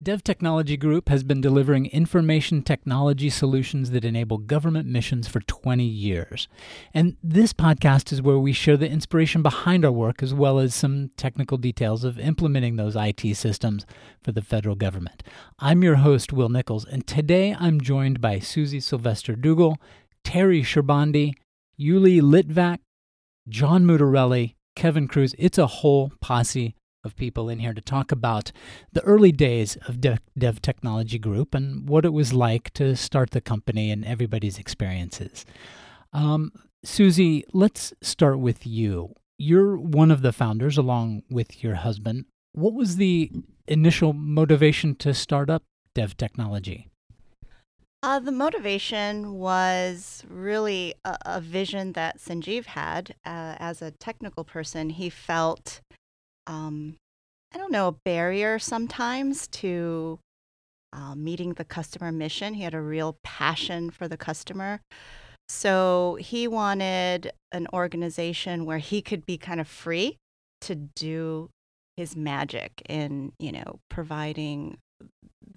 Dev Technology Group has been delivering information technology solutions that enable government missions for 20 years. And this podcast is where we share the inspiration behind our work as well as some technical details of implementing those IT systems for the federal government. I'm your host, Will Nichols, and today I'm joined by Susie Sylvester Dougal, Terry Sherbandi, Yuli Litvak, John Mutarelli, Kevin Cruz. It's a whole posse of people in here to talk about the early days of Dev, Dev, Technology Group and what it was like to start the company and everybody's experiences. Um, Susie, let's start with you. You're one of the founders, along with your husband. What was the initial motivation to start up Dev Technology? Uh, the motivation was really a, a vision that Sanjeev had uh, as a technical person. He felt um, I don't know, a barrier sometimes to uh, meeting the customer mission. He had a real passion for the customer. So he wanted an organization where he could be kind of free to do his magic in, you know, providing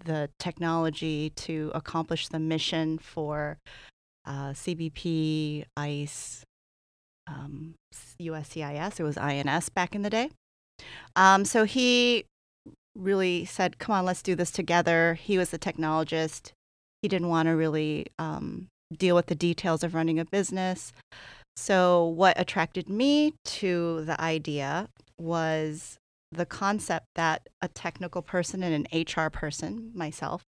the technology to accomplish the mission for uh, CBP, ICE, um, USCIS. It was INS back in the day. Um, so he really said, "Come on, let's do this together." He was the technologist. He didn't want to really um, deal with the details of running a business. So what attracted me to the idea was the concept that a technical person and an HR person, myself,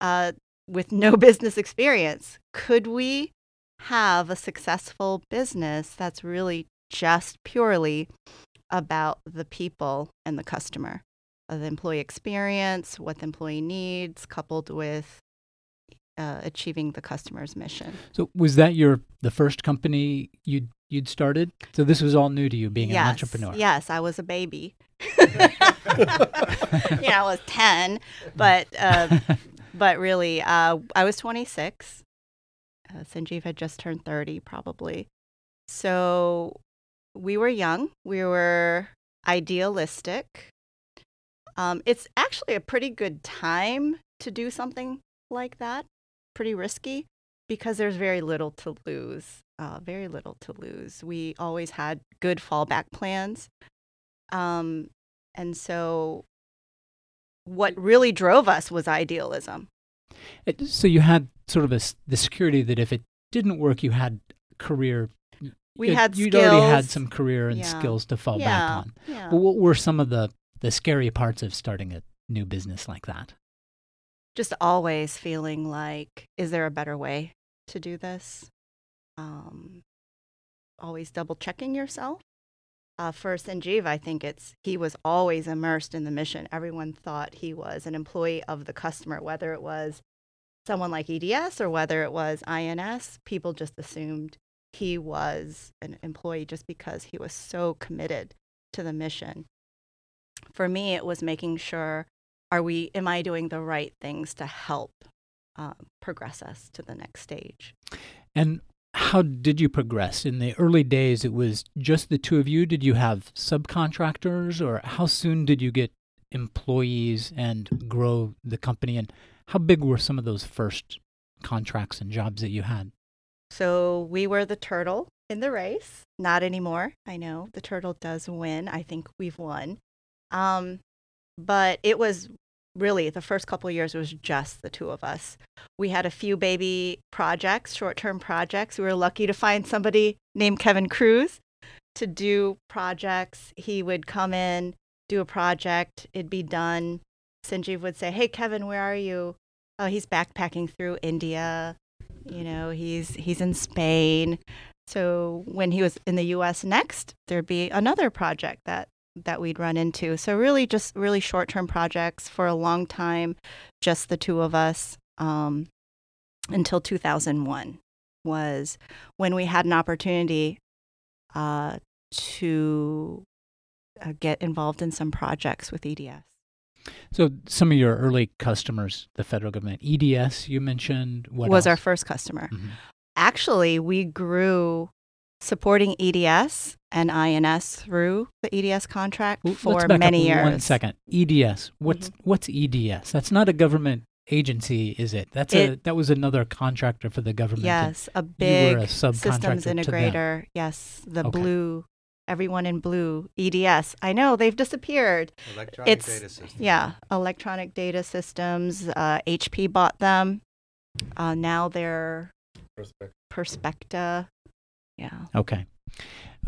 uh, with no business experience, could we have a successful business that's really just purely about the people and the customer, uh, the employee experience, what the employee needs, coupled with uh, achieving the customer's mission. So, was that your the first company you'd you'd started? So this was all new to you, being yes, an entrepreneur. Yes, I was a baby. yeah, I was ten, but uh, but really, uh, I was twenty six. Uh, Sanjeev had just turned thirty, probably. So we were young, we were idealistic. Um, it's actually a pretty good time to do something like that, pretty risky, because there's very little to lose. Uh, very little to lose. We always had good fallback plans. Um, and so what really drove us was idealism. It, so you had sort of a, the security that if it didn't work, you had career we it, had you'd skills. already had some career and yeah. skills to fall yeah. back on. Yeah. Well, what were some of the the scary parts of starting a new business like that? Just always feeling like, is there a better way to do this? Um, always double checking yourself. Uh, for Sanjeev, I think it's he was always immersed in the mission. Everyone thought he was an employee of the customer, whether it was someone like EDS or whether it was INS. People just assumed he was an employee just because he was so committed to the mission. For me, it was making sure are we am I doing the right things to help uh, progress us to the next stage? And how did you progress in the early days? It was just the two of you. Did you have subcontractors, or how soon did you get employees and grow the company? And how big were some of those first contracts and jobs that you had? So we were the turtle in the race. Not anymore. I know the turtle does win. I think we've won. Um, but it was really the first couple years was just the two of us. We had a few baby projects, short-term projects. We were lucky to find somebody named Kevin Cruz to do projects. He would come in, do a project, it'd be done. Sanjeev would say, "Hey Kevin, where are you?" Oh, he's backpacking through India. You know, he's he's in Spain. So when he was in the U.S. next, there'd be another project that that we'd run into. So really, just really short-term projects for a long time, just the two of us, um, until 2001 was when we had an opportunity uh, to uh, get involved in some projects with EDS. So some of your early customers, the federal government, EDS, you mentioned what was else? our first customer. Mhm. Actually, we grew supporting EDS and INS through the EDS contract L- for many years. One second. EDS. What's what's EDS? That's not a government agency, is it? That's a that was another contractor for the government. Yes, a big a systems integrator. Yes, the Okay. blue, everyone in blue, EDS. I know they've disappeared. Electronic It's- data system. Yeah, electronic data systems. Uh, HP bought them. Uh, now they're Perspective. Perspecta. Yeah. Okay.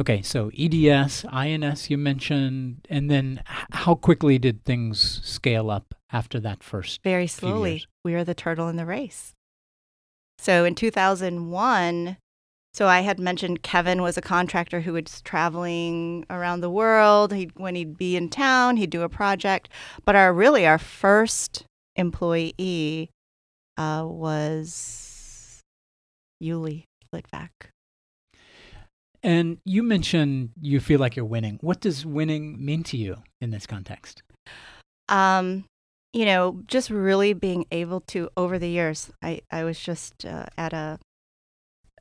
Okay, so EDS, INS you mentioned, and then h- how quickly did things scale up after that first? very years. slowly. We are the turtle in the race. So in 2001, so I had mentioned Kevin was a contractor who was traveling around the world. He when he'd be in town, he'd do a project. But our really our first employee uh, was Yuli Litvak. And you mentioned you feel like you're winning. What does winning mean to you in this context? um, you know, just really being able to over the years. I I was just uh, at a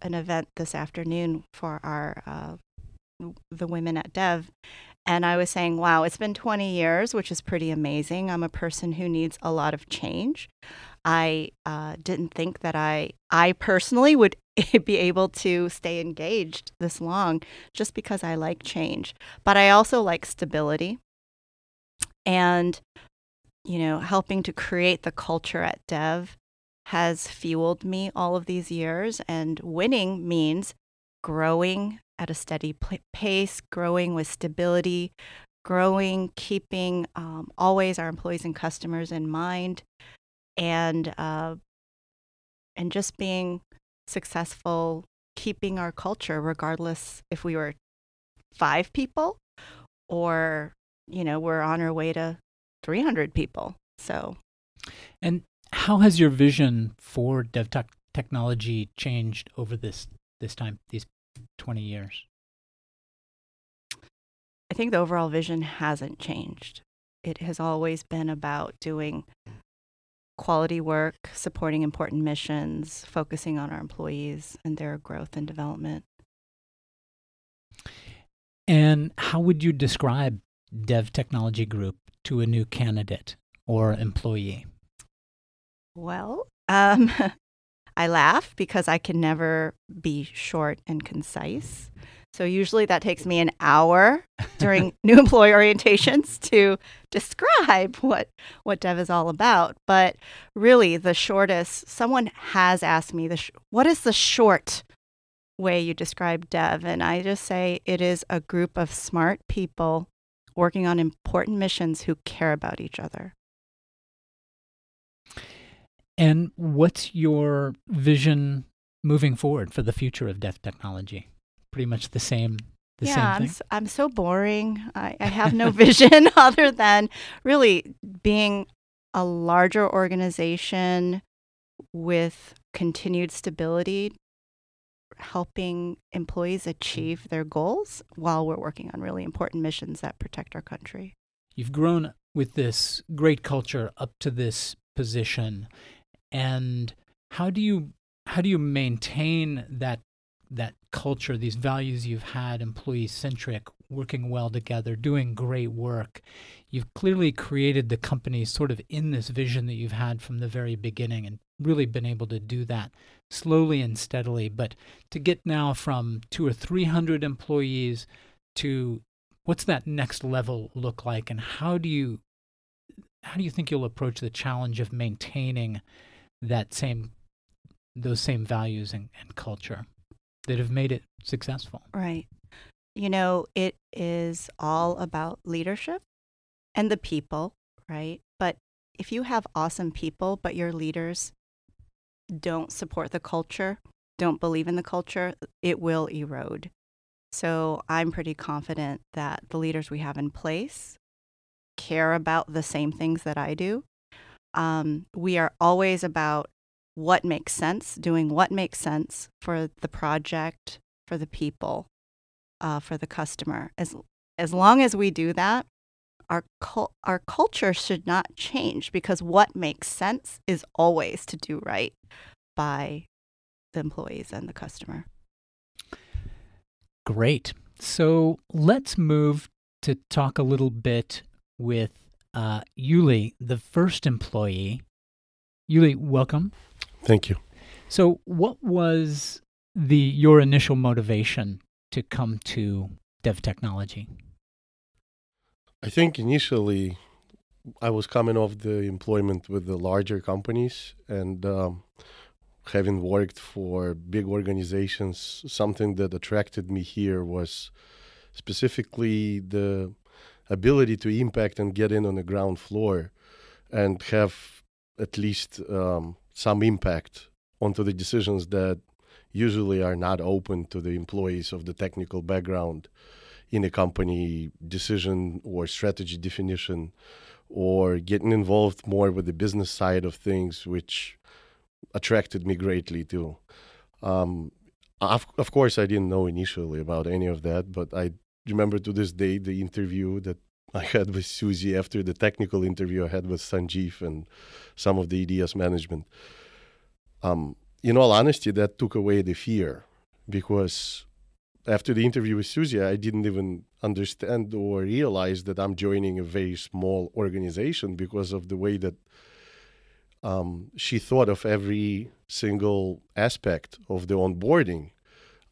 an event this afternoon for our uh, the women at Dev, and I was saying, wow, it's been 20 years, which is pretty amazing. I'm a person who needs a lot of change. I uh, didn't think that I I personally would be able to stay engaged this long just because I like change, but I also like stability. And you know, helping to create the culture at Dev has fueled me all of these years. And winning means growing at a steady pace, growing with stability, growing, keeping um, always our employees and customers in mind, and uh, and just being successful, keeping our culture, regardless if we were five people or you know we're on our way to 300 people. So And how has your vision for dev tech technology changed over this this time, these 20 years? I think the overall vision hasn't changed. It has always been about doing quality work, supporting important missions, focusing on our employees and their growth and development. And how would you describe Dev Technology Group to a new candidate or employee? Well, um, I laugh because I can never be short and concise. So usually that takes me an hour during new employee orientations to describe what what Dev is all about. But really, the shortest. Someone has asked me the sh- what is the short way you describe Dev, and I just say it is a group of smart people working on important missions who care about each other. And what's your vision moving forward for the future of dev technology? Pretty much the same the yeah, same I'm, thing. s- I'm so boring. I, I have no vision other than really being a larger organization with continued stability, helping employees achieve their goals while we're working on really important missions that protect our country. You've grown with this great culture up to this position and how do you how do you maintain that that culture these values you've had employee centric working well together doing great work? You've clearly created the company sort of in this vision that you've had from the very beginning and really been able to do that slowly and steadily. But to get now from 2 or 300 employees to what's that next level look like? And how do you how do you think you'll approach the challenge of maintaining that same those same values and, and culture that have made it successful Right. You know, it is all about leadership and the people, right? But if you have awesome people, but your leaders don't support the culture, don't believe in the culture, it will erode. So I'm pretty confident that the leaders we have in place care about the same things that I do. Um, we are always about what makes sense, doing what makes sense for the project, for the people, uh, for the customer. As as long as we do that, our cul- our culture should not change because what makes sense is always to do right by the employees and the customer. Great. So let's move to talk a little bit with uh, Yuli, the first employee. Yuli, welcome. Thank you. So, what was the your initial motivation to come to Dev Technology? I think initially I was coming off the employment with the larger companies and um, having worked for big organizations, something that attracted me here was specifically the ability to impact and get in on the ground floor and have at least um, some impact onto the decisions that usually are not open to the employees of the technical background in a company decision or strategy definition or getting involved more with the business side of things, which attracted me greatly too. Um, of, of course, I didn't know initially about any of that, but I remember to this day the interview that I had with Susie after the technical interview I had with Sanjeev and some of the EDS management. Um, in all honesty, that took away the fear because after the interview with Susie, I didn't even understand or realize that I'm joining a very small organization because of the way that um, she thought of every single aspect of the onboarding.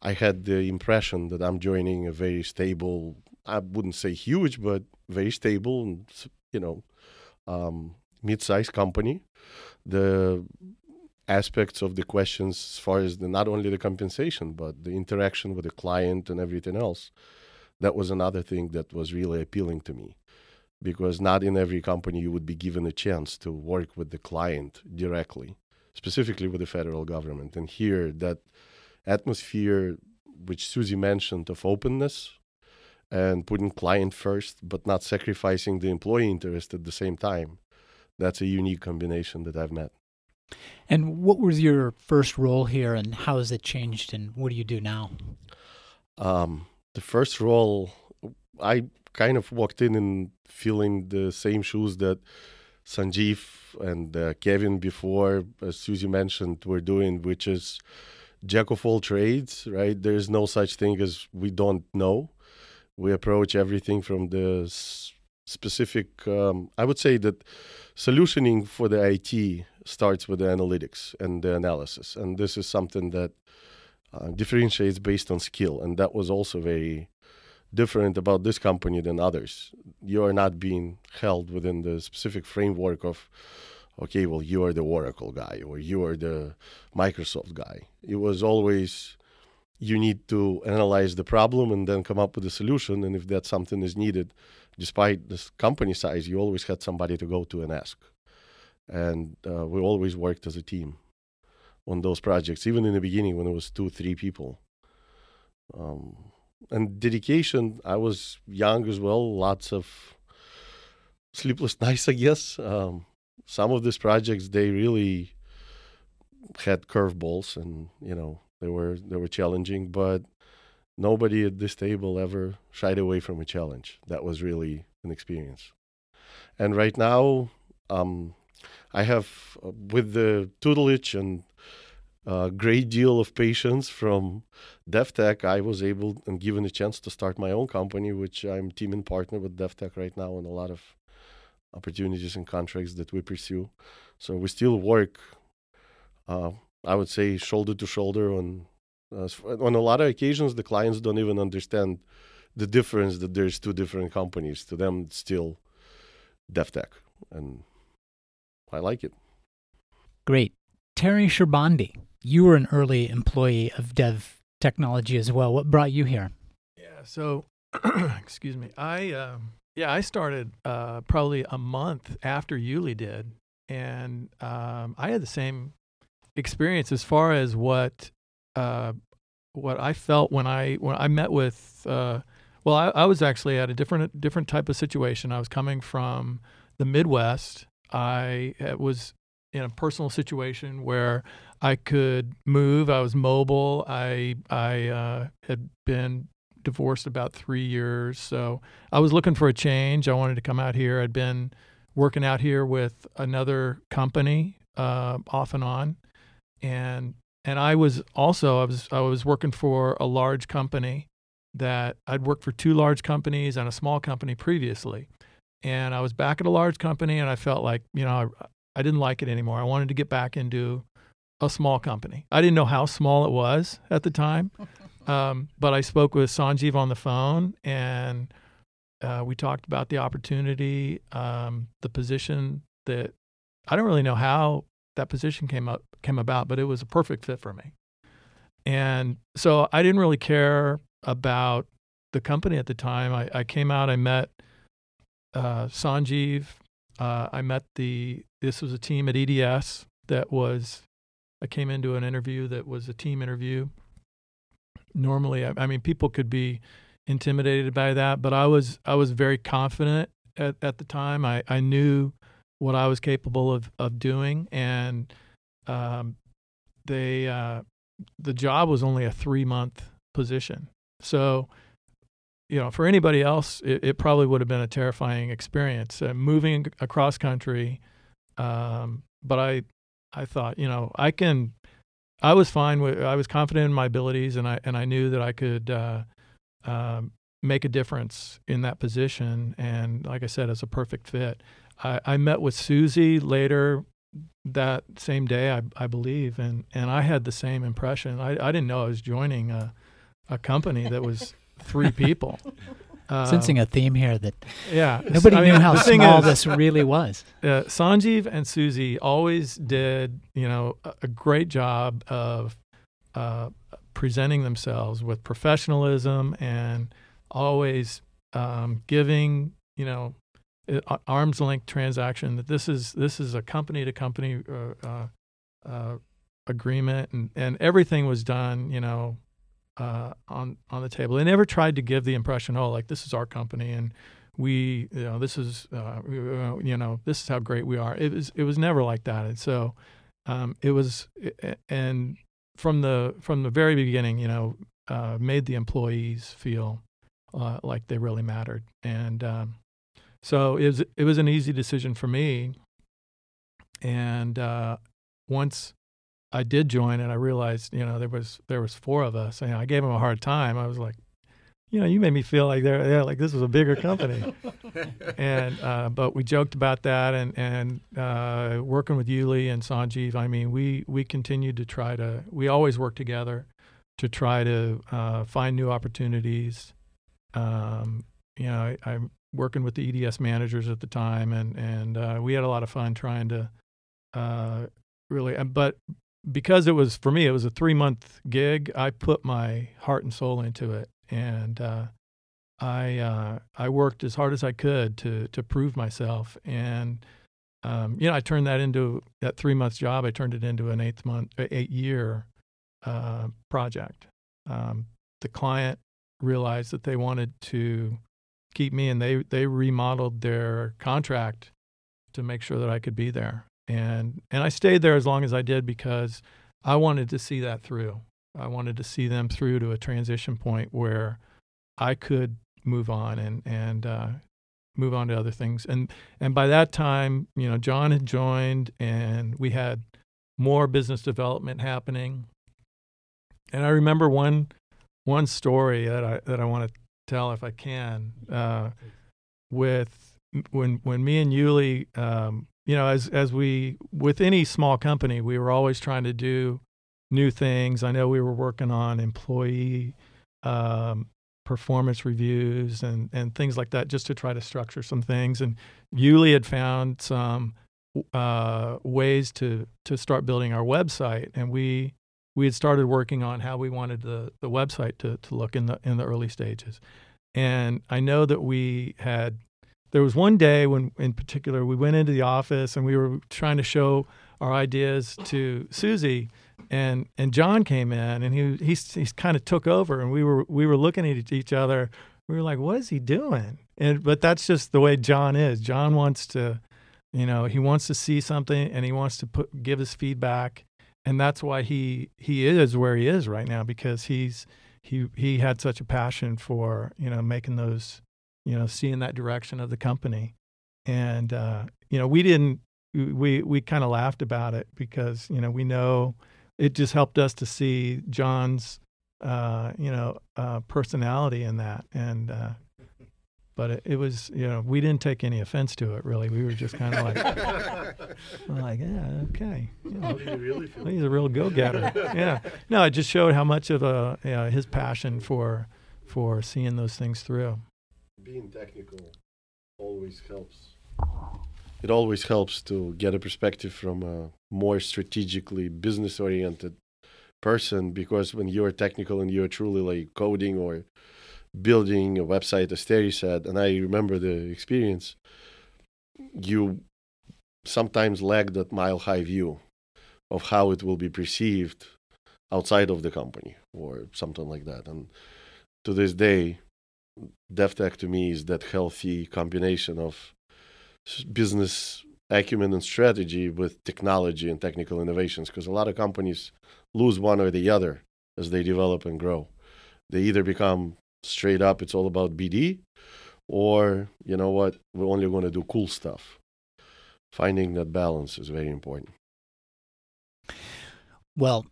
I had the impression that I'm joining a very stable, I wouldn't say huge, but very stable and, you know, um, mid-sized company. The aspects of the questions as far as the, not only the compensation but the interaction with the client and everything else that was another thing that was really appealing to me because not in every company you would be given a chance to work with the client directly specifically with the federal government and here that atmosphere which susie mentioned of openness and putting client first but not sacrificing the employee interest at the same time that's a unique combination that i've met and what was your first role here, and how has it changed, and what do you do now? Um, the first role, I kind of walked in and feeling the same shoes that Sanjeev and uh, Kevin before, as Susie mentioned, were doing, which is jack of all trades, right? There's no such thing as we don't know. We approach everything from the specific, um, I would say that solutioning for the IT starts with the analytics and the analysis. And this is something that uh, differentiates based on skill. And that was also very different about this company than others. You are not being held within the specific framework of, okay, well, you are the Oracle guy or you are the Microsoft guy. It was always you need to analyze the problem and then come up with a solution. And if that something is needed, despite the company size, you always had somebody to go to and ask and uh, we always worked as a team on those projects, even in the beginning when it was two, three people. Um, and dedication, I was young as well, lots of sleepless nights, I guess. Um, some of these projects, they really had curveballs and, you know, they were, they were challenging, but nobody at this table ever shied away from a challenge. That was really an experience. And right now, um, I have, uh, with the tutelage and a great deal of patience from DevTech, I was able and given a chance to start my own company, which I'm teaming partner with DevTech right now, and a lot of opportunities and contracts that we pursue. So we still work, uh, I would say, shoulder to shoulder on. Uh, on a lot of occasions, the clients don't even understand the difference that there's two different companies. To them, it's still DevTech, and I like it. Great. Terry Sherbandi, you were an early employee of Dev Technology as well. What brought you here? Yeah, so excuse me. I uh, yeah, I started uh, probably a month after Yuli did, and um, I had the same experience as far as what uh, what I felt when I when I met with. Uh, well, I, I was actually at a different different type of situation. I was coming from the Midwest I uh, was in a personal situation where I could move. I was mobile. I I uh, had been divorced about three years, so I was looking for a change. I wanted to come out here. I'd been working out here with another company uh, off and on, and and I was also I was I was working for a large company that I'd worked for two large companies and a small company previously. And I was back at a large company and I felt like, you know, I, I didn't like it anymore. I wanted to get back into a small company. I didn't know how small it was at the time. Um, but I spoke with Sanjeev on the phone and uh, we talked about the opportunity, um, the position that I don't really know how that position came up came about, but it was a perfect fit for me. And so I didn't really care about the company at the time. I, I came out, I met uh, Sanjeev, uh, I met the, this was a team at EDS that was, I came into an interview that was a team interview. Normally, I, I mean, people could be intimidated by that, but I was, I was very confident at, at the time. I, I knew what I was capable of, of doing. And um, they, uh, the job was only a three month position. So, you know, for anybody else, it, it probably would have been a terrifying experience uh, moving across country. Um, but I, I thought, you know, I can. I was fine with. I was confident in my abilities, and I and I knew that I could uh, um, make a difference in that position. And like I said, it's a perfect fit. I, I met with Susie later that same day, I, I believe, and, and I had the same impression. I, I didn't know I was joining a, a company that was three people. Uh, Sensing a theme here that yeah, nobody I knew mean, how small is, this really was. Uh, Sanjeev and Susie always did, you know, a, a great job of uh, presenting themselves with professionalism and always um, giving, you know, arm's length transaction. That this is this is a company to company uh, uh, uh, agreement, and and everything was done, you know, uh, on on the table. They never tried to give the impression, oh, like this is our company and we, you know, this is, uh, you know, this is how great we are. It was it was never like that, and so um, it was, and from the from the very beginning, you know, uh, made the employees feel like they really mattered, and um, so it was it was an easy decision for me. And uh, once I did join, and I realized, you know, there was there was four of us, and I gave them a hard time. I was like, you know, you made me feel like they're, they're like this was a bigger company. and uh, but we joked about that, and and uh, working with Yuli and Sanjeev, I mean, we we continued to try to. We always work together to try to uh, find new opportunities. Um, you know, I, I, working with the EDS managers at the time, and and uh, we had a lot of fun trying to uh, really. But because it was for me, it was a three month gig. I put my heart and soul into it, and uh, I uh, I worked as hard as I could to to prove myself. And um, you know, I turned that into that three month job. I turned it into an eight month, eight year uh, project. Um, the client realized that they wanted to keep me, and they they remodeled their contract to make sure that I could be there. And and I stayed there as long as I did because I wanted to see that through. I wanted to see them through to a transition point where I could move on and and uh, move on to other things. And and by that time, you know, John had joined, and we had more business development happening. And I remember one one story that I that I want to tell if I can. Uh, with when when me and Yuli, um, you know, as as we with any small company, we were always trying to do new things. I know we were working on employee um, performance reviews and and things like that, just to try to structure some things. And Yuli had found some uh, ways to to start building our website, and we we had started working on how we wanted the, the website to, to look in the in the early stages. And I know that we had there was one day when in particular we went into the office and we were trying to show our ideas to Susie and and John came in and he he he kind of took over and we were we were looking at each other. We were like what is he doing? And but that's just the way John is. John wants to you know he wants to see something and he wants to put give his feedback. And that's why he he is where he is right now because he's he he had such a passion for you know making those you know seeing that direction of the company and uh, you know we didn't we we kind of laughed about it because you know we know it just helped us to see John's uh, you know, uh, personality in that. And, uh, but it, it, was, you know, we didn't take any offense to it really. We were just kind of like, like, yeah, okay. You know, really he's a real go-getter. yeah. No, it just showed how much of a, you know, his passion for, for seeing those things through. Being technical always helps. It always helps to get a perspective from a more strategically business oriented person because when you're technical and you're truly like coding or building a website, as Terry said, and I remember the experience, you sometimes lack that mile high view of how it will be perceived outside of the company or something like that. And to this day, DevTech to me is that healthy combination of business acumen and strategy with technology and technical innovations because a lot of companies lose one or the other as they develop and grow. They either become straight up, it's all about BD, or, you know what, we're only going to do cool stuff. Finding that balance is very important. Well,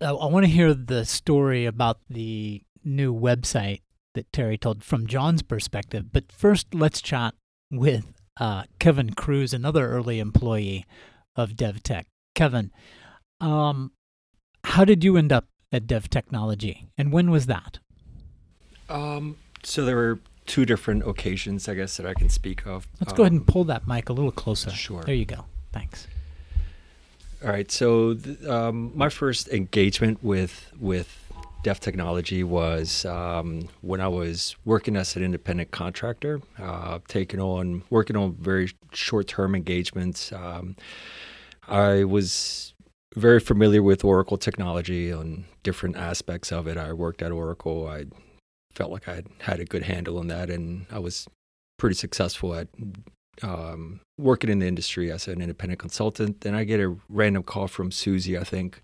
I want to hear the story about the new website that Terry told from John's perspective. But first, let's chat with uh, Kevin Cruz, another early employee of DevTech. Kevin, um, how did you end up at Dev Technology, and when was that? Um, so there were two different occasions, I guess, that I can speak of. Let's um, go ahead and um, pull that mic a little closer. Sure. There you go. Thanks. All right. So th- um, my first engagement with with Dev Technology was um, when I was working as an independent contractor, uh, taking on working on very short term engagements. Um, I was very familiar with Oracle technology on different aspects of it. I worked at Oracle. I felt like I had, had a good handle on that, and I was pretty successful at um, working in the industry as an independent consultant. Then I get a random call from Susie, I think,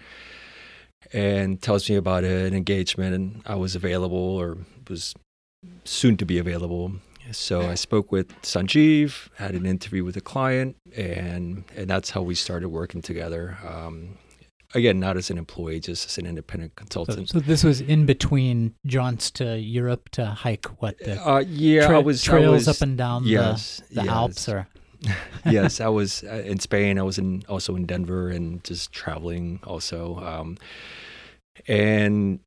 and tells me about an engagement, and I was available or was soon to be available. So I spoke with Sanjeev, had an interview with a client, and and that's how we started working together. Um, again, not as an employee, just as an independent consultant. So, so this was in between jaunts to Europe to hike what the uh, yeah, tra- I was trails I was, up and down yes, the, the yes. Alps or. yes, I was uh, in Spain. I was in also in Denver and just traveling also, um, and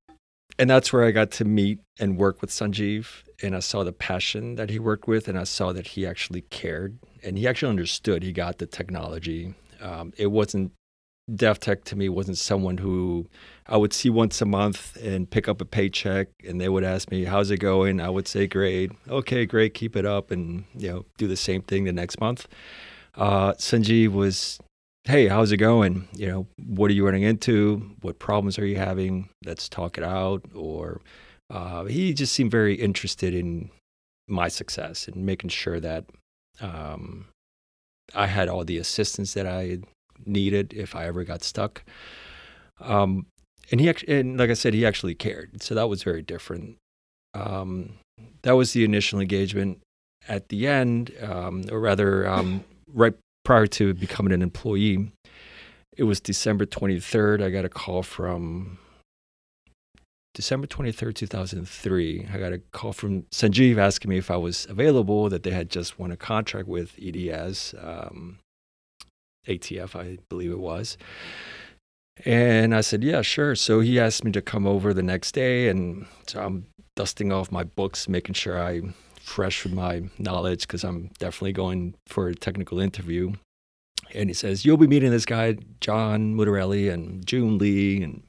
and that's where I got to meet and work with Sanjeev. And I saw the passion that he worked with, and I saw that he actually cared and he actually understood. He got the technology. Um, it wasn't DevTech to me wasn't someone who I would see once a month and pick up a paycheck, and they would ask me, "How's it going?" I would say, "Great, okay, great, keep it up," and you know, do the same thing the next month. Uh, Sanjeev was, "Hey, how's it going? You know, what are you running into? What problems are you having? Let's talk it out." Or uh, he just seemed very interested in my success and making sure that um, I had all the assistance that I needed if I ever got stuck. Um, and he actually, and like I said, he actually cared. So that was very different. Um, that was the initial engagement. At the end, um, or rather, um, right prior to becoming an employee, it was December 23rd. I got a call from December 23rd, 2003. I got a call from Sanjeev asking me if I was available, that they had just won a contract with EDS. Um, ATF, I believe it was. And I said, yeah, sure. So he asked me to come over the next day. And so I'm dusting off my books, making sure I'm fresh with my knowledge because I'm definitely going for a technical interview. And he says, You'll be meeting this guy, John Mutarelli and June Lee. And,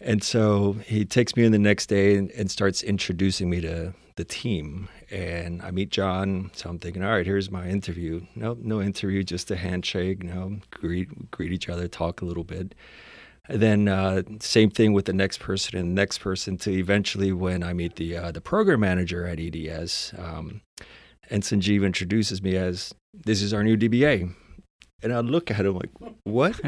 and so he takes me in the next day and, and starts introducing me to the team and I meet John. So I'm thinking, all right, here's my interview. No, no interview, just a handshake. You know, greet greet each other, talk a little bit. And then uh, same thing with the next person and the next person. To eventually, when I meet the uh, the program manager at EDS, um, and Sanjeev introduces me as this is our new DBA, and I look at him like, what?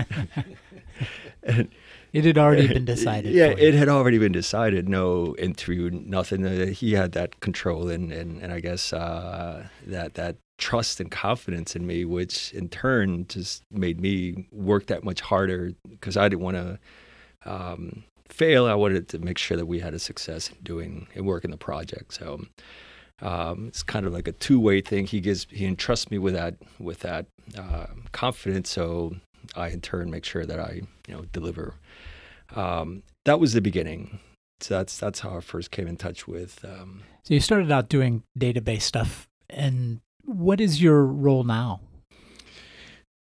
and it had already been decided. yeah, it had already been decided. No interview, nothing. Uh, he had that control, and and, and I guess uh, that that trust and confidence in me, which in turn just made me work that much harder because I didn't want to um, fail, I wanted to make sure that we had a success in doing and working the project. So um, it's kind of like a two way thing. He gives he entrusts me with that with that uh, confidence, so I in turn make sure that I you know deliver. Um, that was the beginning. So that's that's how I first came in touch with. Um, so you started out doing database stuff, and what is your role now?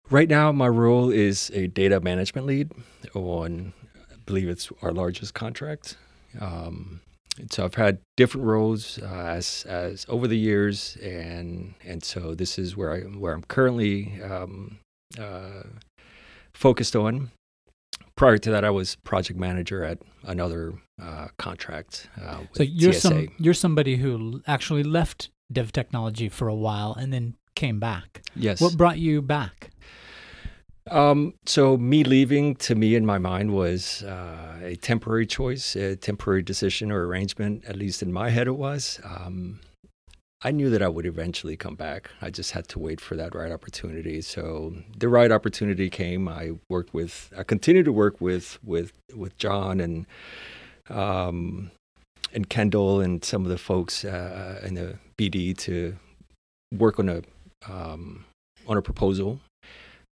Right now, my role is a data management lead on, I believe it's our largest contract. Um, so I've had different roles uh, as as over the years, and and so this is where I where I'm currently um, uh, focused on. Prior to that, I was project manager at another uh, contract. Uh, so you're some you're somebody who actually left Dev Technology for a while and then came back. Yes. What brought you back? Um, so me leaving to me in my mind was uh, a temporary choice, a temporary decision or arrangement. At least in my head, it was. Um, I knew that I would eventually come back. I just had to wait for that right opportunity. So the right opportunity came. I worked with. I continued to work with with with John and um, and Kendall and some of the folks uh, in the BD to work on a um, on a proposal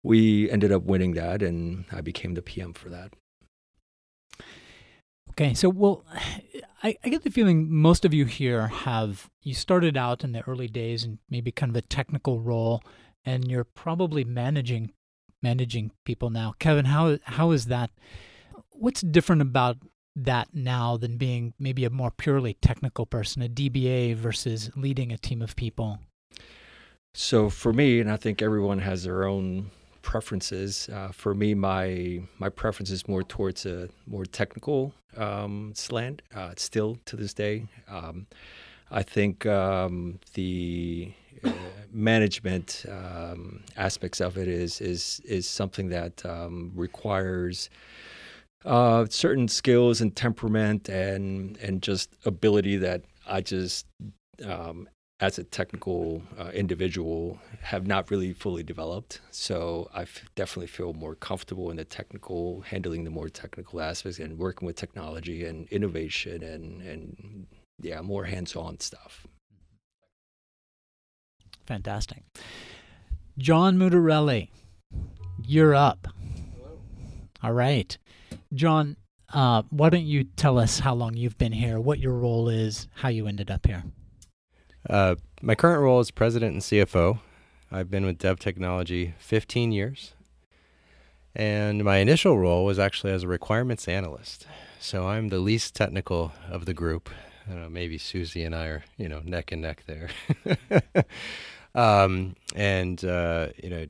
we ended up winning that, and I became the PM for that. Okay, so well, I, I, get the feeling most of you here have you started out in the early days and maybe kind of a technical role, and you're probably managing managing people now. Kevin, how how is that? What's different about that now than being maybe a more purely technical person, a DBA versus leading a team of people? So for me, and I think everyone has their own preferences. Uh, for me, my my preference is more towards a more technical um, slant. Uh, still to this day, um, I think um, the uh, management um, aspects of it is is is something that um, requires. Uh, certain skills and temperament and and just ability that I just um, as a technical uh, individual have not really fully developed. So I f- definitely feel more comfortable in the technical, handling the more technical aspects and working with technology and innovation and, and yeah, more hands-on stuff. Fantastic. John Mutarelli, you're up. Hello. All right. John, uh, why don't you tell us how long you've been here, what your role is, how you ended up here? Uh, my current role is president and CFO. I've been with Dev Technology 15 years. And my initial role was actually as a requirements analyst. So I'm the least technical of the group. I know, maybe Susie and I are, you know, neck and neck there. um, and, uh, you know,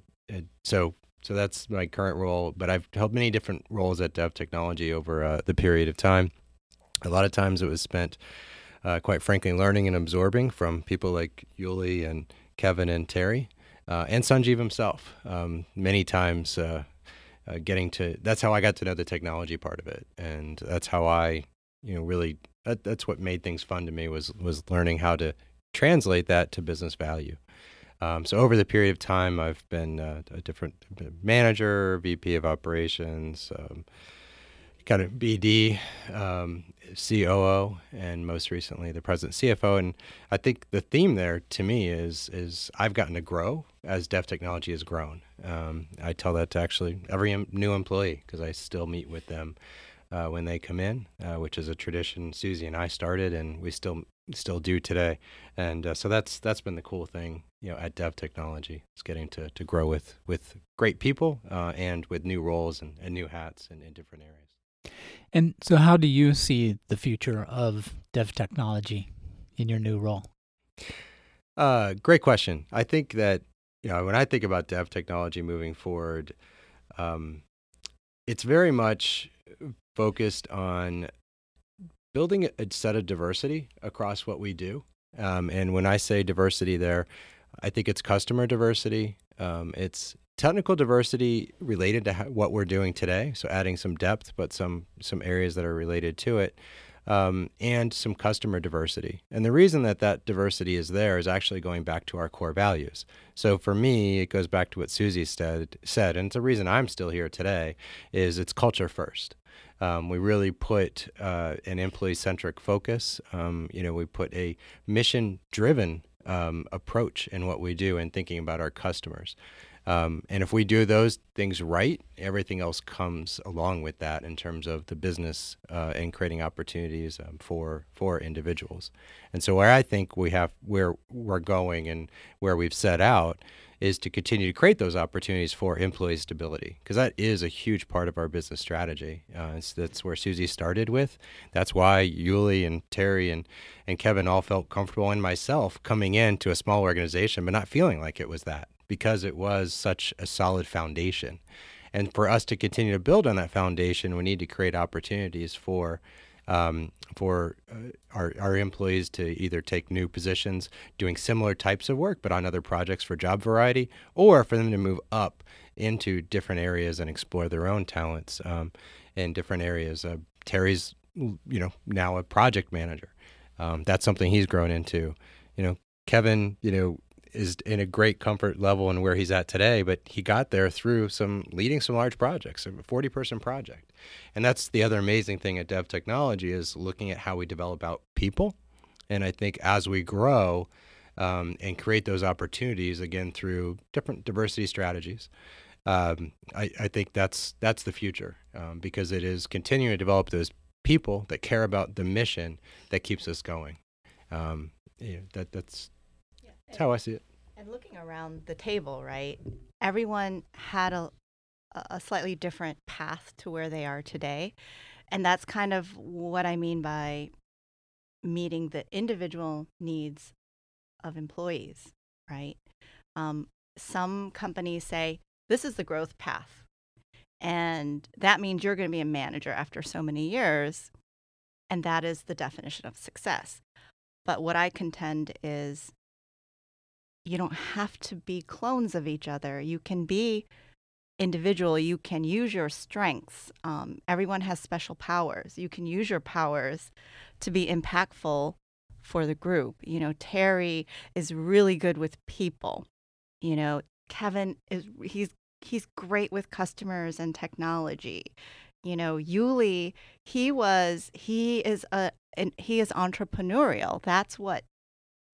so so that's my current role. But I've held many different roles at Dev Technology over uh, the period of time. A lot of times it was spent uh, quite frankly, learning and absorbing from people like Yuli and Kevin and Terry, uh, and Sanjeev himself. Um, many times, uh, uh, getting to that's how I got to know the technology part of it, and that's how I, you know, really that, that's what made things fun to me was was learning how to translate that to business value. Um, so over the period of time, I've been uh, a different manager, VP of operations. Um, kind of BD, um, COO, and most recently the president CFO. And I think the theme there to me is is I've gotten to grow as Dev Technology has grown. Um, I tell that to actually every new employee because I still meet with them uh, when they come in, uh, which is a tradition Susie and I started, and we still still do today. And uh, so that's that's been the cool thing, you know, at Dev Technology is getting to to grow with with great people uh, and with new roles and, and new hats in, in different areas. And so, how do you see the future of dev technology in your new role? Uh, great question. I think that you know when I think about dev technology moving forward, um, it's very much focused on building a set of diversity across what we do. Um, and when I say diversity, there, I think it's customer diversity. Um, it's technical diversity related to what we're doing today, so adding some depth, but some some areas that are related to it. um, and some customer diversity. And the reason that that diversity is there is actually going back to our core values. So for me, it goes back to what Susie said, said and it's the reason I'm still here today, is it's culture first. Um, we really put uh, an employee-centric focus. Um, you know, we put a mission-driven um, approach in what we do and thinking about our customers. Um, and if we do those things right, everything else comes along with that in terms of the business uh, and creating opportunities um, for for individuals. And so, where I think we have where we're going and where we've set out is to continue to create those opportunities for employee stability because that is a huge part of our business strategy. Uh, that's where Susie started with. That's why Yuli and Terry and, and Kevin all felt comfortable and myself coming into a small organization, but not feeling like it was that because it was such a solid foundation. And for us to continue to build on that foundation, we need to create opportunities for um, for uh, our, our employees to either take new positions doing similar types of work but on other projects for job variety, or for them to move up into different areas and explore their own talents um, in different areas. Uh, Terry's, you know, now a project manager. Um, that's something he's grown into. You know, Kevin, you know, is in a great comfort level and where he's at today, but he got there through some leading some large projects, a 40 person project. And that's the other amazing thing at Dev Technology is looking at how we develop out people. And I think as we grow um, and create those opportunities again through different diversity strategies, um, I, I, think that's that's the future um, because it is continuing to develop those people that care about the mission that keeps us going. Um, yeah, that that's that's how I see it. And looking around the table, right? Everyone had a a slightly different path to where they are today. And that's kind of what I mean by meeting the individual needs of employees, right? Um, some companies say, this is the growth path. And that means you're going to be a manager after so many years. And that is the definition of success. But what I contend is you don't have to be clones of each other. You can be individual. You can use your strengths. Um, everyone has special powers. You can use your powers to be impactful for the group. You know, Terry is really good with people. You know, Kevin is he's he's great with customers and technology. You know, Yuli, he was he is a and he is entrepreneurial. That's what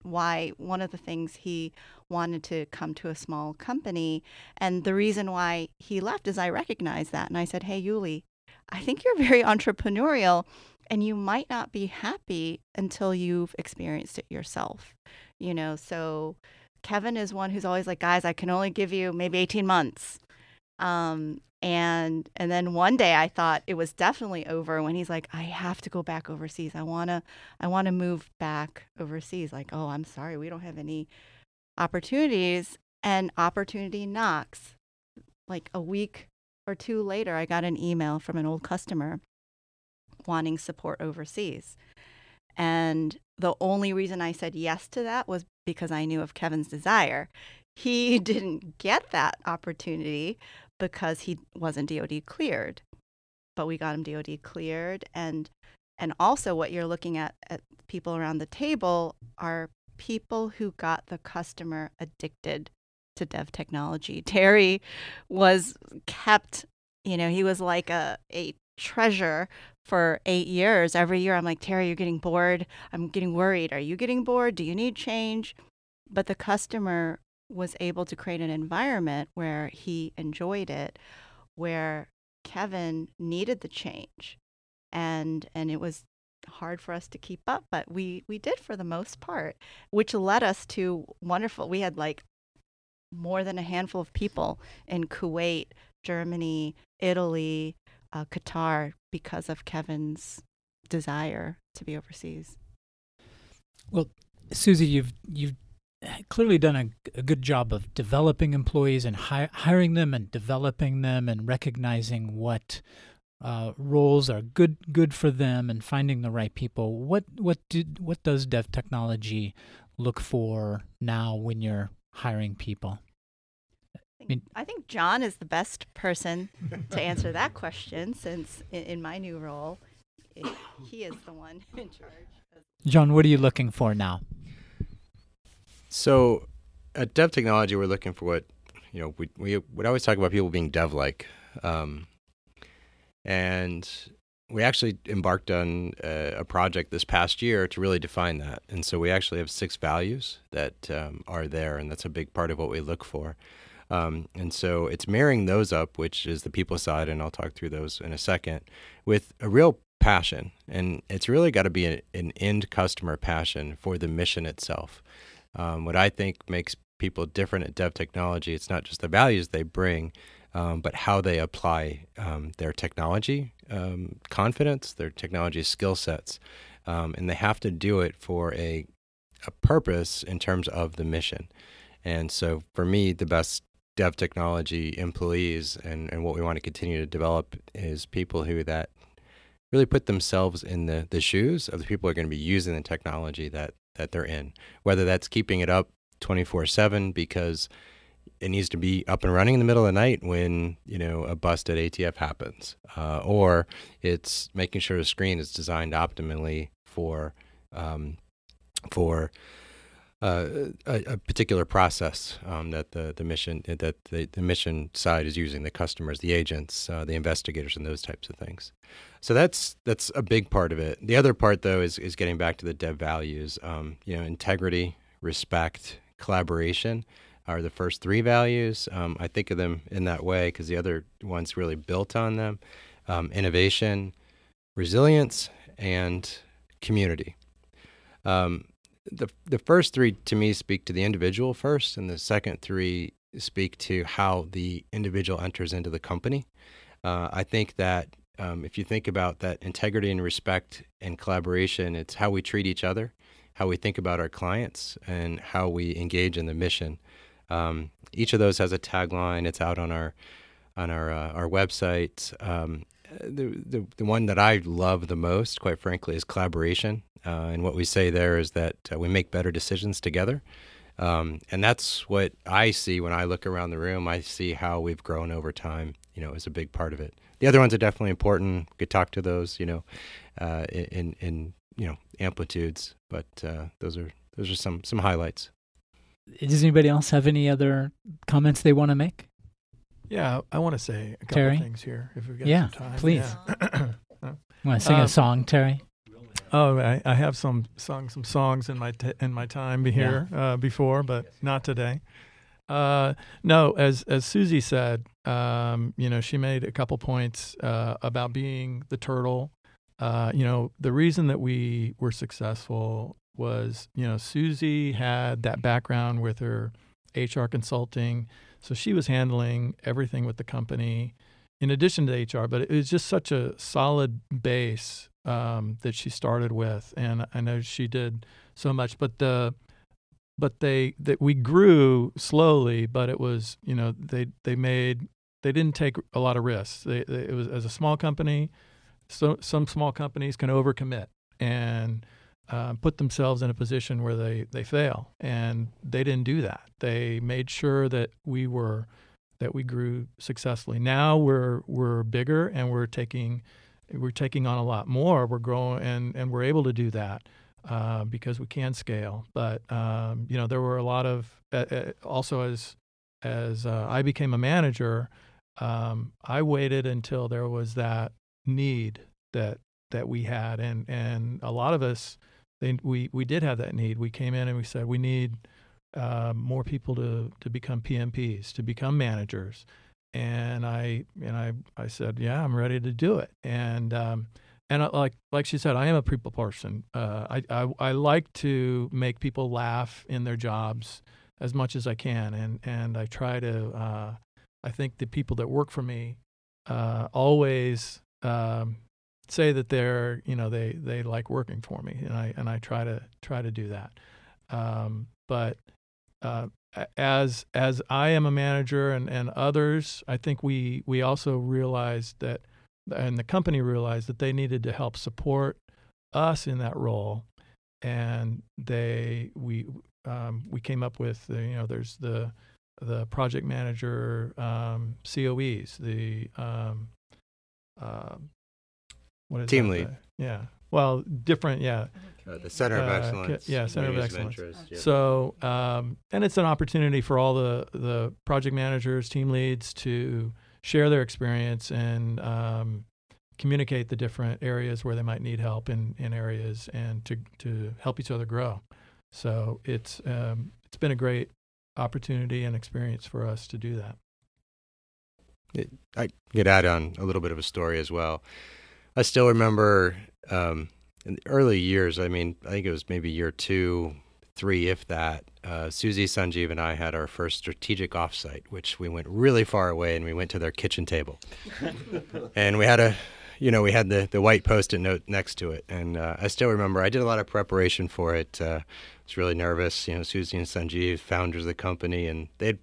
why one of the things he wanted to come to a small company. And the reason why he left is I recognized that. And I said, Hey, Yuli, I think you're very entrepreneurial and you might not be happy until you've experienced it yourself. You know, so Kevin is one who's always like, guys, I can only give you maybe 18 months. Um, and and then one day I thought it was definitely over when he's like, I have to go back overseas. I wanna I wanna move back overseas. Like, oh, I'm sorry, we don't have any opportunities. And opportunity knocks. Like a week or two later, I got an email from an old customer wanting support overseas. And the only reason I said yes to that was because I knew of Kevin's desire. He didn't get that opportunity, because he wasn't DoD cleared. But we got him DoD cleared, and and also what you're looking at at people around the table are people who got the customer addicted to dev technology. Terry was kept, you know, he was like a a treasure for eight years. Every year, I'm like, Terry, you're getting bored. I'm getting worried. Are you getting bored? Do you need change? But the customer was able to create an environment where he enjoyed it, where Kevin needed the change, and and it was hard for us to keep up, but we we did for the most part, which led us to wonderful. We had like more than a handful of people in Kuwait, Germany, Italy, uh, Qatar because of Kevin's desire to be overseas. Well, Susie, you've you've clearly done a, a, good job of developing employees and hi- hiring them and developing them and recognizing what uh, roles are good good for them and finding the right people. What what did what does Dev Technology look for now when you're hiring people? I, mean, I think John is the best person to answer that question since in, in my new role he is the one in charge. John, what are you looking for now? So at Dev Technology, we're looking for what you know. We we would always talk about people being dev-like, um, and we actually embarked on a, a, project this past year to really define that. And so we actually have six values that um, are there, and that's a big part of what we look for. Um, and so it's marrying those up, which is the people side, and I'll talk through those in a second, with a real passion. And it's really got to be a, an end customer passion for the mission itself. Um, what I think makes people different at Dev Technology, it's not just the values they bring, um, but how they apply um, their technology um, confidence, their technology skill sets. Um, and they have to do it for a, a purpose in terms of the mission. And so for me, the best dev technology employees and, and what we want to continue to develop is people who that really put themselves in the, the shoes of the people who are going to be using the technology that, that they're in, whether that's keeping it up 24 7 because it needs to be up and running in the middle of the night when you know a bust at ATF happens, uh, or it's making sure the screen is designed optimally for um, for uh, a, a, particular process um, that the, the mission that the, the mission side is using the customers, the agents, uh, the investigators, and those types of things. So that's that's a big part of it. The other part, though, is is getting back to the dev values. Um, you know, integrity, respect, collaboration are the first three values. Um, I think of them in that way because the other ones really built on them um, innovation, resilience, and community. Um, the, the first three to me speak to the individual first, and the second three speak to how the individual enters into the company. Uh, I think that um, if you think about that integrity and respect and collaboration, it's how we treat each other, how we think about our clients, and how we engage in the mission. Um, each of those has a tagline. It's out on our on our uh, our website. Um, the, the the one that I love the most, quite frankly, is collaboration. Uh, and what we say there is that uh, we make better decisions together. Um, and that's what I see when I look around the room. I see how we've grown over time. You know, is a big part of it. The other ones are definitely important. We could talk to those. You know, uh, in in you know amplitudes, but uh, those are those are some some highlights does anybody else have any other comments they want to make? Yeah, I want to say a couple Terry? things here if we've got yeah, some time. Please. Yeah. want to sing Um, a song, Terry? Oh, I, I have some sung some songs in my t- in my time here uh, before, but not today. Uh, no, as as Susie said, um, you know, she made a couple points uh, about being the turtle. Uh, you know, the reason that we were successful was, you know, Susie had that background with her HR consulting, so she was handling everything with the company in addition to HR. But it was just such a solid base um, that she started with, and I know she did so much. But the but they that we grew slowly, but it was you know they they made they didn't take a lot of risks. They, they, it was as a small company, so some small companies can overcommit and uh, put themselves in a position where they they fail, and they didn't do that. They made sure that we were that we grew successfully. Now we're we're bigger and we're taking we're taking on a lot more. We're growing and and we're able to do that uh, because we can scale. But um, you know there were a lot of uh, also as as uh, I became a manager, um, I waited until there was that need that that we had, and and a lot of us they, we we did have that need. We came in and we said we need uh, more people to to become PMPs, to become managers, and I and I I said, yeah, I'm ready to do it. And um, and I, like like she said, I am a people person. Uh, I, I I like to make people laugh in their jobs as much as I can, and and I try to. Uh, I think the people that work for me uh, always um, say that they're you know they they like working for me and I and I try to try to do that. Um, but uh, as as I am a manager and, and others I think we we also realized that and the company realized that they needed to help support us in that role. And they we um, we came up with the, you know there's the the project manager um, COEs the um, uh, what is Team that? lead. Yeah. Well, different. Yeah. Uh, the Center of Uh, Excellence. yeah, Center of Excellence. interest, yeah. So, um, and it's an opportunity for all the the project managers, team leads to share their experience and um, communicate the different areas where they might need help in, in areas and to to help each other grow. So it's um, it's been a great opportunity and experience for us to do that. I could add on a little bit of a story as well. I still remember um, in the early years. I mean, I think it was maybe year two, three, if that. Uh, Susie, Sanjeev, and I had our first strategic offsite, which we went really far away, and we went to their kitchen table, and we had a, you know, we had the the white post-it note next to it, and uh, I still remember. I did a lot of preparation for it. Uh, I was really nervous. You know, Susie and Sanjeev, founders of the company, and they'd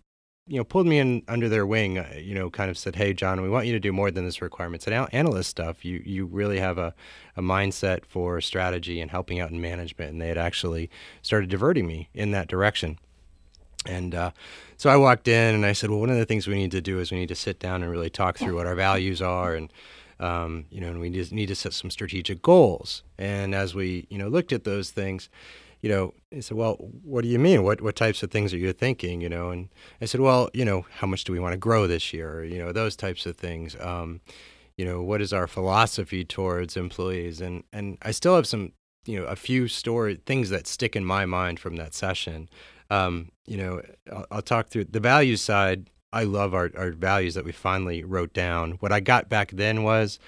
you know, pulled me in under their wing, uh, you know, kind of said, "Hey, John, we want you to do more than this requirements and an- analyst stuff. You you really have a, a mindset for strategy and helping out in management." And they had actually started diverting me in that direction. And uh, so I walked in and I said, "Well, one of the things we need to do is we need to sit down and really talk through what our values are and." Um, you know, and we need to set some strategic goals. And as we, you know, looked at those things, you know, he said, well, what do you mean? What what types of things are you thinking? You know, and I said, well, you know, how much do we want to grow this year? You know, those types of things. Um, you know, what is our philosophy towards employees? And and I still have some, you know, a few story things that stick in my mind from that session. Um, you know, I'll, I'll talk through the value side. I love our, our values that we finally wrote down. What I got back then was,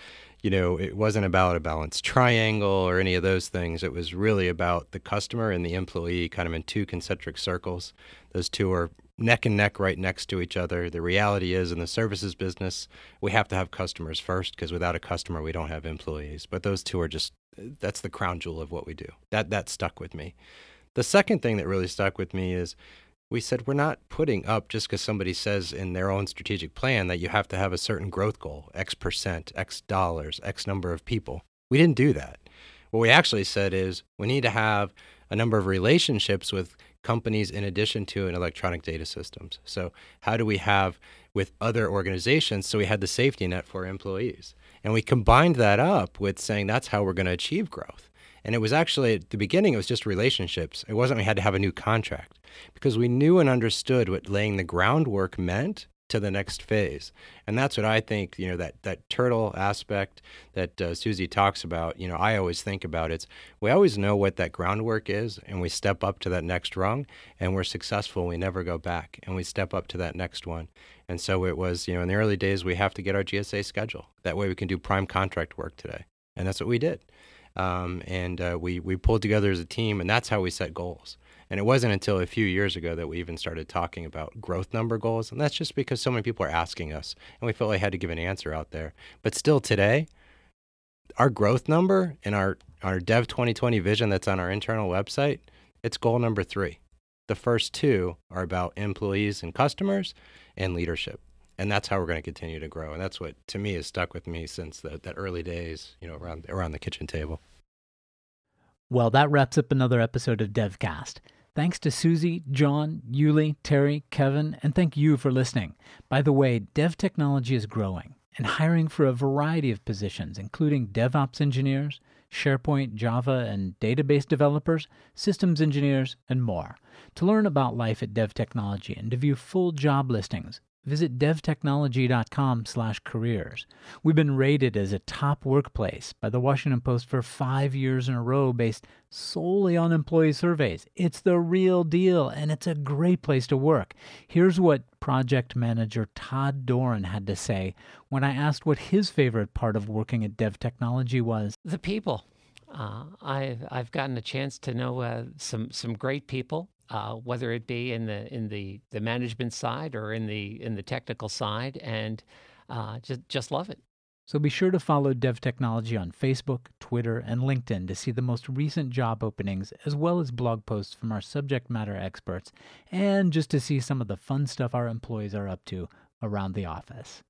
you know, it wasn't about a balanced triangle or any of those things. It was really about the customer and the employee kind of in two concentric circles. Those two are neck and neck right next to each other. The reality is in the services business, we have to have customers first because without a customer, we don't have employees. But those two are just that's the crown jewel of what we do. That that stuck with me. The second thing that really stuck with me is we said we're not putting up just because somebody says in their own strategic plan that you have to have a certain growth goal, X percent, X dollars, X number of people. We didn't do that. What we actually said is we need to have a number of relationships with companies in addition to an electronic data systems. So how do we have with other organizations so we had the safety net for employees? And we combined that up with saying that's how we're going to achieve growth. And it was actually at the beginning, it was just relationships. It wasn't we had to have a new contract because we knew and understood what laying the groundwork meant to the next phase. And that's what I think, you know, that, that turtle aspect that uh, Susie talks about, you know, I always think about it's we always know what that groundwork is and we step up to that next rung and we're successful. We never go back and we step up to that next one. And so it was, you know, in the early days, we have to get our GSA schedule. That way we can do prime contract work today. And that's what we did. Um, and uh, we we pulled together as a team, and that's how we set goals. And it wasn't until a few years ago that we even started talking about growth number goals, and that's just because so many people are asking us, and we felt like I had to give an answer out there. But still, today, our growth number in our our Dev 2020 vision that's on our internal website, it's goal number three. The first two are about employees and customers and leadership and that's how we're going to continue to grow. And that's what, to me, has stuck with me since the, that early days, you know, around around the kitchen table. Well, that wraps up another episode of DevCast. Thanks to Susie, John, Yuli, Terry, Kevin, and thank you for listening. By the way, dev technology is growing and hiring for a variety of positions, including DevOps engineers, SharePoint, Java, and database developers, systems engineers, and more. To learn about life at Dev Technology and to view full job listings, visit devtechnology.com slash careers. We've been rated as a top workplace by the Washington Post for 5 years in a row based solely on employee surveys. It's the real deal and it's a great place to work. Here's what project manager Todd Doran had to say when I asked what his favorite part of working at Dev Technology was. The people. Uh, I've I've gotten a chance to know uh, some some great people, uh, whether it be in the in the, the management side or in the in the technical side, and uh, just just love it. So be sure to follow Dev Technology on Facebook, Twitter, and LinkedIn to see the most recent job openings, as well as blog posts from our subject matter experts, and just to see some of the fun stuff our employees are up to around the office.